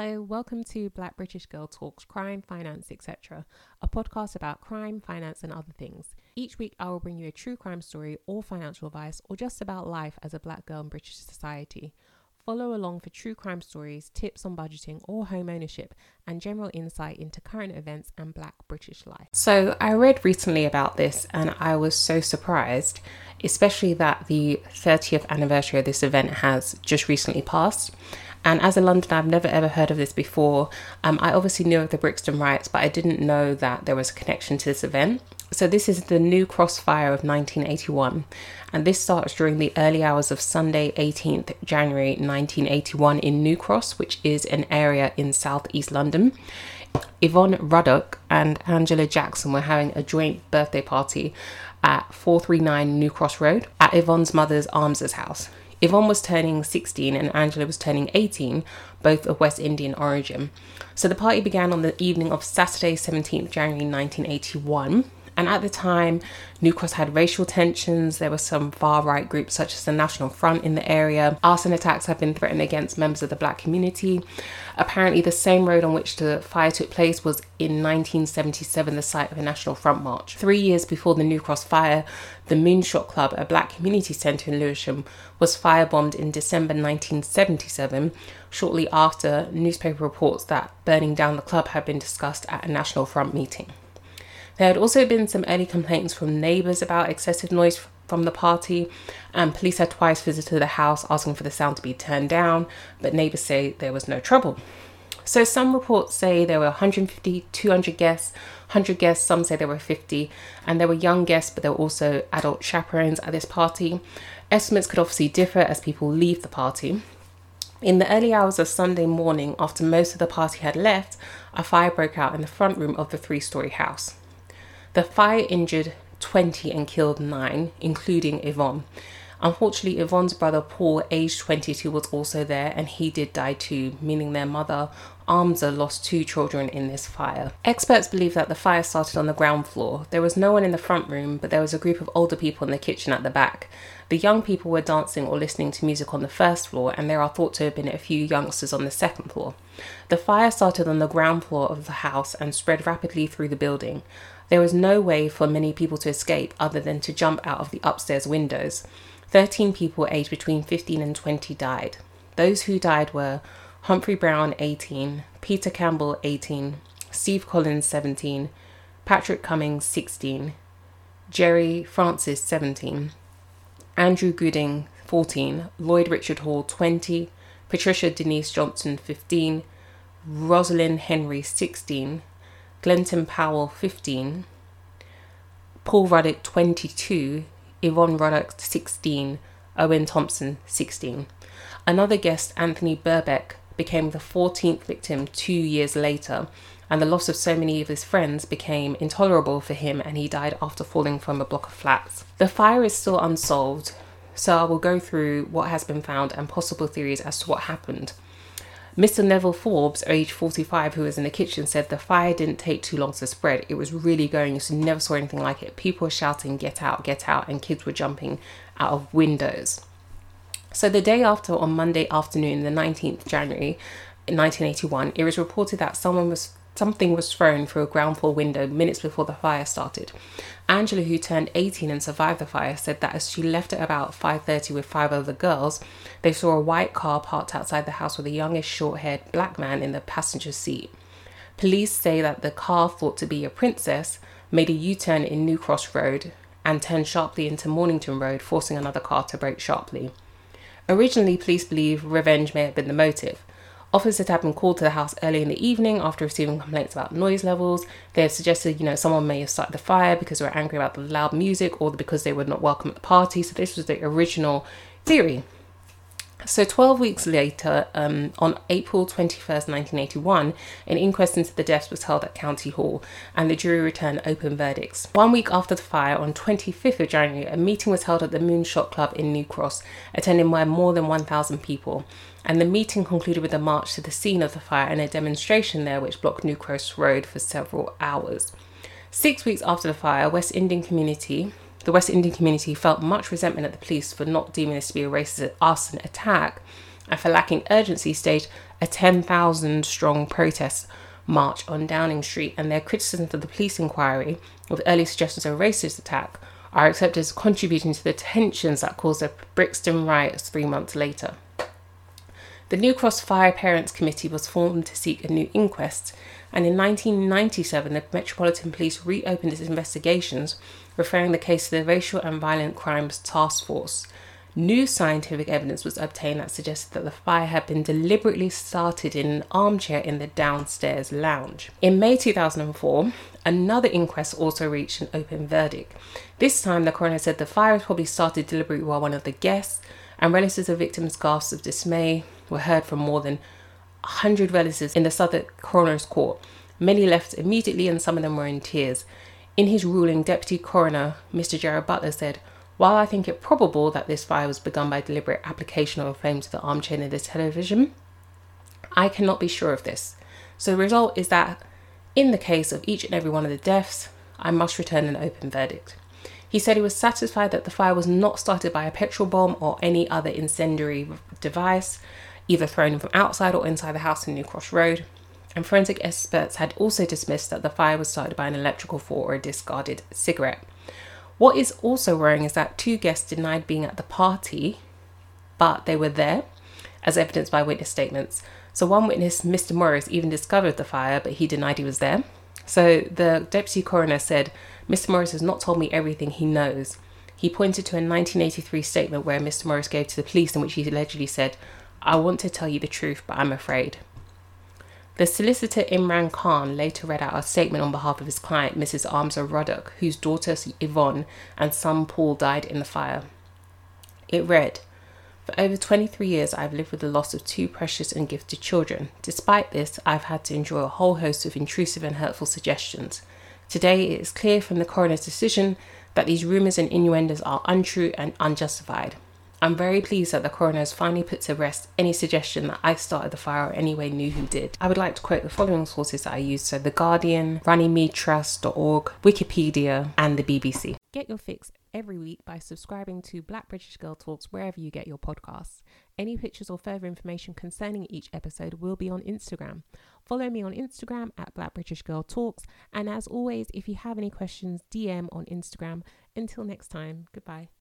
Hello, welcome to Black British Girl Talks Crime, Finance, etc., a podcast about crime, finance, and other things. Each week, I will bring you a true crime story or financial advice or just about life as a black girl in British society. Follow along for true crime stories, tips on budgeting or home ownership, and general insight into current events and black British life. So, I read recently about this and I was so surprised, especially that the 30th anniversary of this event has just recently passed. And as a Londoner, I've never ever heard of this before. Um, I obviously knew of the Brixton riots, but I didn't know that there was a connection to this event. So, this is the New Cross Fire of 1981, and this starts during the early hours of Sunday, 18th January 1981, in New Cross, which is an area in southeast London. Yvonne Ruddock and Angela Jackson were having a joint birthday party at 439 New Cross Road at Yvonne's mother's Armza's house. Yvonne was turning 16 and Angela was turning 18, both of West Indian origin. So the party began on the evening of Saturday, 17th January 1981. And at the time, New Cross had racial tensions. There were some far right groups, such as the National Front, in the area. Arson attacks had been threatened against members of the black community. Apparently, the same road on which the fire took place was in 1977 the site of a National Front march. Three years before the New Cross fire, the Moonshot Club, a black community centre in Lewisham, was firebombed in December 1977. Shortly after, newspaper reports that burning down the club had been discussed at a National Front meeting. There had also been some early complaints from neighbours about excessive noise from the party, and police had twice visited the house asking for the sound to be turned down, but neighbours say there was no trouble. So some reports say there were 150, 200 guests, 100 guests, some say there were 50, and there were young guests, but there were also adult chaperones at this party. Estimates could obviously differ as people leave the party. In the early hours of Sunday morning, after most of the party had left, a fire broke out in the front room of the three story house. The fire injured 20 and killed 9, including Yvonne. Unfortunately, Yvonne's brother Paul, aged 22, was also there and he did die too, meaning their mother, Armza, lost two children in this fire. Experts believe that the fire started on the ground floor. There was no one in the front room, but there was a group of older people in the kitchen at the back. The young people were dancing or listening to music on the first floor, and there are thought to have been a few youngsters on the second floor. The fire started on the ground floor of the house and spread rapidly through the building. There was no way for many people to escape other than to jump out of the upstairs windows. 13 people aged between 15 and 20 died. Those who died were Humphrey Brown, 18, Peter Campbell, 18, Steve Collins, 17, Patrick Cummings, 16, Jerry Francis, 17, Andrew Gooding, 14, Lloyd Richard Hall, 20, Patricia Denise Johnson, 15, Rosalind Henry, 16, Glenton Powell 15, Paul Ruddock 22, Yvonne Ruddock 16, Owen Thompson 16. Another guest, Anthony Berbeck, became the 14th victim two years later, and the loss of so many of his friends became intolerable for him, and he died after falling from a block of flats. The fire is still unsolved, so I will go through what has been found and possible theories as to what happened. Mr. Neville Forbes, age 45, who was in the kitchen, said the fire didn't take too long to spread. It was really going. You never saw anything like it. People were shouting, get out, get out, and kids were jumping out of windows. So the day after, on Monday afternoon, the 19th January 1981, it was reported that someone was something was thrown through a ground floor window minutes before the fire started. Angela, who turned 18 and survived the fire, said that as she left at about 5:30 with five other girls, they saw a white car parked outside the house with a youngish, short-haired black man in the passenger seat. Police say that the car, thought to be a princess, made a U-turn in New Cross Road and turned sharply into Mornington Road, forcing another car to brake sharply. Originally, police believe revenge may have been the motive. Officers had been called to the house early in the evening after receiving complaints about noise levels. They have suggested, you know, someone may have started the fire because they were angry about the loud music or because they were not welcome at the party. So this was the original theory. So, 12 weeks later, um, on April 21st, 1981, an inquest into the deaths was held at County Hall and the jury returned open verdicts. One week after the fire, on 25th of January, a meeting was held at the Moonshot Club in New Cross, attended by more than 1,000 people. And the meeting concluded with a march to the scene of the fire and a demonstration there which blocked New Cross Road for several hours. Six weeks after the fire, West Indian community, the West Indian community felt much resentment at the police for not deeming this to be a racist arson attack and for lacking urgency staged a 10,000 strong protest march on Downing Street, and their criticisms of the police inquiry with early suggestions of a racist attack are accepted as contributing to the tensions that caused the Brixton riots three months later. The New Cross Fire Parents Committee was formed to seek a new inquest, and in 1997 the Metropolitan Police reopened its investigations, referring the case to the Racial and Violent Crimes Task Force. New scientific evidence was obtained that suggested that the fire had been deliberately started in an armchair in the downstairs lounge. In May 2004, another inquest also reached an open verdict. This time, the coroner said the fire was probably started deliberately while one of the guests and relatives of victims' gasps of dismay were heard from more than 100 relatives in the Southwark Coroner's Court. Many left immediately, and some of them were in tears. In his ruling, Deputy Coroner Mr. Gerard Butler said, While I think it probable that this fire was begun by deliberate application of a flame to the armchair near the television, I cannot be sure of this. So the result is that, in the case of each and every one of the deaths, I must return an open verdict. He said he was satisfied that the fire was not started by a petrol bomb or any other incendiary device, either thrown from outside or inside the house in New Cross Road. And forensic experts had also dismissed that the fire was started by an electrical fault or a discarded cigarette. What is also worrying is that two guests denied being at the party, but they were there, as evidenced by witness statements. So one witness, Mr. Morris, even discovered the fire, but he denied he was there. So the deputy coroner said, Mr. Morris has not told me everything he knows. He pointed to a 1983 statement where Mr. Morris gave to the police in which he allegedly said, I want to tell you the truth, but I'm afraid. The solicitor Imran Khan later read out a statement on behalf of his client, Mrs. Armza Ruddock, whose daughter Yvonne and son Paul died in the fire. It read, for over 23 years, I've lived with the loss of two precious and gifted children. Despite this, I've had to endure a whole host of intrusive and hurtful suggestions. Today, it is clear from the coroner's decision that these rumours and innuendos are untrue and unjustified. I'm very pleased that the coroner has finally put to rest any suggestion that I started the fire or anyway knew who did. I would like to quote the following sources that I used so The Guardian, RunningMeTrust.org, Wikipedia, and the BBC. Get your fix every week by subscribing to Black British Girl Talks wherever you get your podcasts. Any pictures or further information concerning each episode will be on Instagram. Follow me on Instagram at Black British Girl Talks. And as always, if you have any questions, DM on Instagram. Until next time, goodbye.